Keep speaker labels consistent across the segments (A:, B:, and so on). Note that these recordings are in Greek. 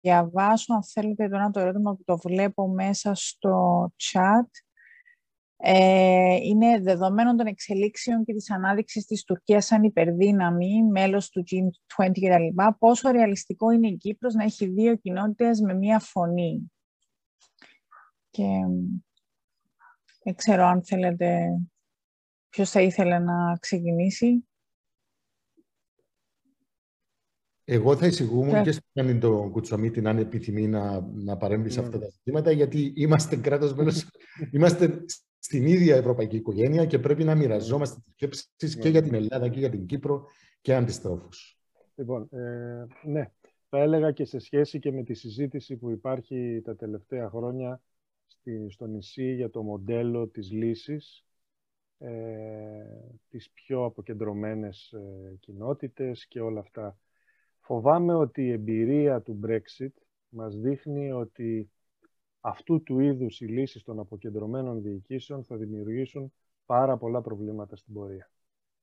A: διαβάσω, αν θέλετε, εδώ ένα το ερώτημα που το βλέπω μέσα στο chat. Ε, είναι δεδομένων των εξελίξεων και της ανάδειξης της Τουρκίας σαν υπερδύναμη, μέλος του G20 κτλ. Πόσο ρεαλιστικό είναι η Κύπρος να έχει δύο κοινότητες με μία φωνή. Και δεν ξέρω αν θέλετε, ποιος θα ήθελε να ξεκινήσει.
B: Εγώ θα εισηγούμαι και στον το Κουτσομίτη να είναι επιθυμεί να, να παρέμβει σε αυτά τα ζητήματα, γιατί είμαστε κράτος μέλος, είμαστε στην ίδια ευρωπαϊκή οικογένεια και πρέπει να μοιραζόμαστε τις σκέψει και για την Ελλάδα και για την Κύπρο και αντιστρόφως.
C: Λοιπόν, ε, ναι, θα έλεγα και σε σχέση και με τη συζήτηση που υπάρχει τα τελευταία χρόνια στη, στο νησί για το μοντέλο της λύσης, ε, τις πιο αποκεντρωμένες ε, κοινότητες και όλα αυτά. Φοβάμαι ότι η εμπειρία του Brexit μας δείχνει ότι αυτού του είδους οι λύσεις των αποκεντρωμένων διοικήσεων θα δημιουργήσουν πάρα πολλά προβλήματα στην πορεία.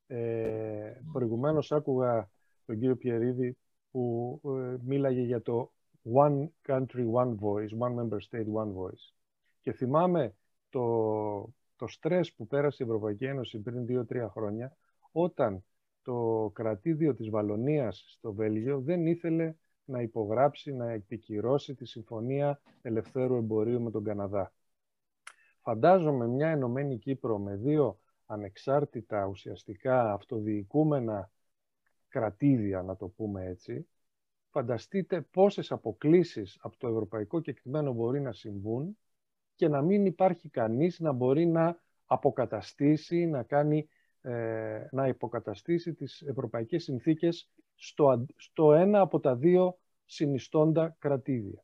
C: Ε, προηγουμένως άκουγα τον κύριο Πιερίδη που ε, μίλαγε για το One Country, One Voice, One Member State, One Voice. Και θυμάμαι το, το στρες που πέρασε η Ευρωπαϊκή Ένωση πριν δύο-τρία χρόνια, όταν το κρατήδιο της Βαλονίας στο Βέλγιο δεν ήθελε να υπογράψει, να επικυρώσει τη Συμφωνία Ελευθέρου Εμπορίου με τον Καναδά. Φαντάζομαι μια Ενωμένη Κύπρο με δύο ανεξάρτητα ουσιαστικά αυτοδιοικούμενα κρατήδια, να το πούμε έτσι, φανταστείτε πόσες αποκλίσεις από το ευρωπαϊκό κεκτημένο μπορεί να συμβούν και να μην υπάρχει κανείς να μπορεί να αποκαταστήσει, να, κάνει, ε, να υποκαταστήσει τις ευρωπαϊκές συνθήκες στο, στο ένα από τα δύο συνιστώντα κρατήδια.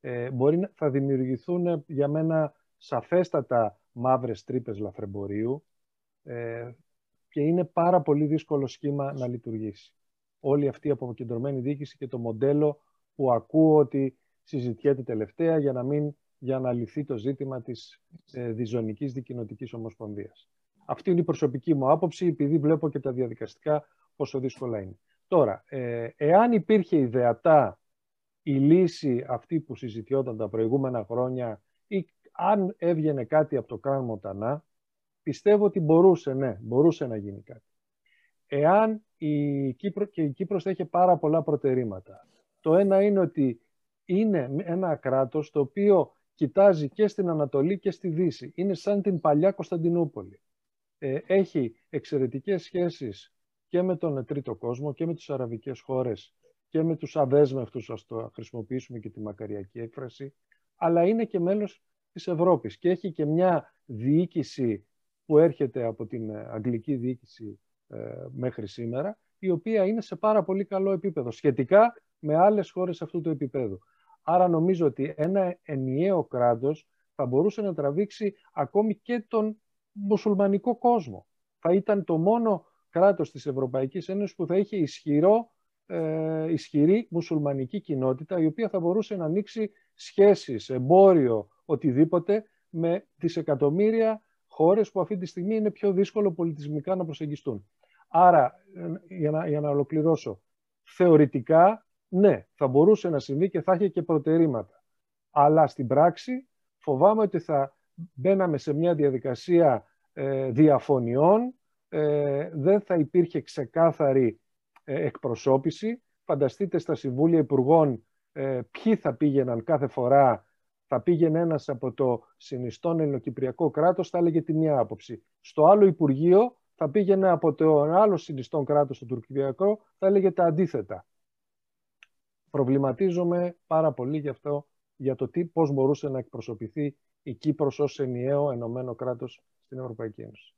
C: Ε, μπορεί, θα δημιουργηθούν για μένα σαφέστατα μαύρες τρύπες λαθρεμπορίου ε, και είναι πάρα πολύ δύσκολο σχήμα να λειτουργήσει. Όλη αυτή η αποκεντρωμένη διοίκηση και το μοντέλο που ακούω ότι συζητιέται τελευταία για να, μην, για να λυθεί το ζήτημα της ε, διζωνικής δικοινοτικής ομοσπονδίας. Αυτή είναι η προσωπική μου άποψη, επειδή βλέπω και τα διαδικαστικά πόσο δύσκολα είναι. Τώρα, ε, εάν υπήρχε ιδεατά η λύση αυτή που συζητιόταν τα προηγούμενα χρόνια ή αν έβγαινε κάτι από το Κράν Μοτανά, πιστεύω ότι μπορούσε, ναι, μπορούσε να γίνει κάτι. Εάν η Κύπρο, και η Κύπρος έχει πάρα πολλά προτερήματα. Το ένα είναι ότι είναι ένα κράτος το οποίο κοιτάζει και στην Ανατολή και στη Δύση. Είναι σαν την παλιά Κωνσταντινούπολη. Ε, έχει εξαιρετικές σχέσεις και με τον τρίτο κόσμο και με τις αραβικές χώρες και με τους αδέσμευτους, ας το χρησιμοποιήσουμε και τη μακαριακή έκφραση, αλλά είναι και μέλος της Ευρώπης και έχει και μια διοίκηση που έρχεται από την αγγλική διοίκηση ε, μέχρι σήμερα, η οποία είναι σε πάρα πολύ καλό επίπεδο, σχετικά με άλλες χώρες αυτού του επίπεδου. Άρα νομίζω ότι ένα ενιαίο κράτος θα μπορούσε να τραβήξει ακόμη και τον μουσουλμανικό κόσμο. Θα ήταν το μόνο κράτος της Ευρωπαϊκής Ένωσης που θα είχε ισχυρό, ε, ισχυρή μουσουλμανική κοινότητα η οποία θα μπορούσε να ανοίξει σχέσεις, εμπόριο, οτιδήποτε με δισεκατομμύρια χώρες που αυτή τη στιγμή είναι πιο δύσκολο πολιτισμικά να προσεγγιστούν. Άρα, ε, για να, για να ολοκληρώσω, θεωρητικά, ναι, θα μπορούσε να συμβεί και θα είχε και προτερήματα. Αλλά στην πράξη φοβάμαι ότι θα μπαίναμε σε μια διαδικασία ε, διαφωνιών, ε, δεν θα υπήρχε ξεκάθαρη ε, εκπροσώπηση. Φανταστείτε στα Συμβούλια Υπουργών ε, ποιοι θα πήγαιναν κάθε φορά. Θα πήγαινε ένας από το συνιστόν ελληνοκυπριακό κράτος, θα έλεγε τη μία άποψη. Στο άλλο Υπουργείο θα πήγαινε από το άλλο συνιστόν κράτος, το τουρκιακό, θα έλεγε τα αντίθετα. Προβληματίζομαι πάρα πολύ γι' αυτό, για το τι, πώς μπορούσε να εκπροσωπηθεί η Κύπρος ως ενιαίο ενωμένο κράτος στην Ευρωπαϊκή Ένωση.